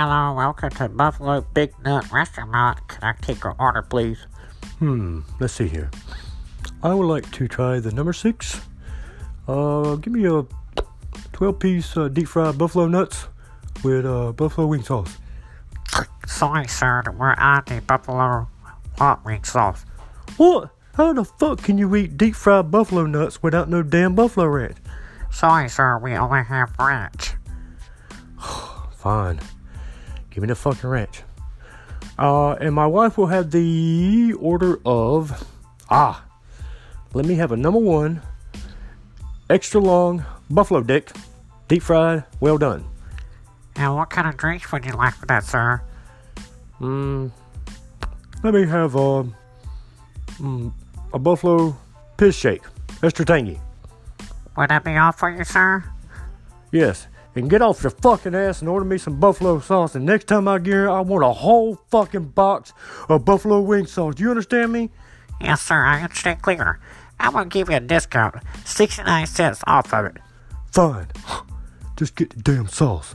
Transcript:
Hello, welcome to Buffalo Big Nut Restaurant. Can I take your order, please? Hmm, let's see here. I would like to try the number six. Uh, give me a 12 piece uh, deep fried buffalo nuts with uh, buffalo wing sauce. Sorry, sir, we're on the buffalo hot wing sauce. What? How the fuck can you eat deep fried buffalo nuts without no damn buffalo ranch? Sorry, sir, we only have ranch. Fine. Give me the fucking ranch. Uh, and my wife will have the order of. Ah, let me have a number one, extra long buffalo dick, deep fried, well done. And what kind of drinks would you like with that, sir? Mm, let me have uh, mm, a buffalo piss shake, extra tangy. Would that be all for you, sir? Yes. And get off your fucking ass and order me some buffalo sauce. And next time I get here, I want a whole fucking box of buffalo wing sauce. Do you understand me? Yes, sir, I understand clear. I'm gonna give you a discount, 69 cents off of it. Fine. Just get the damn sauce.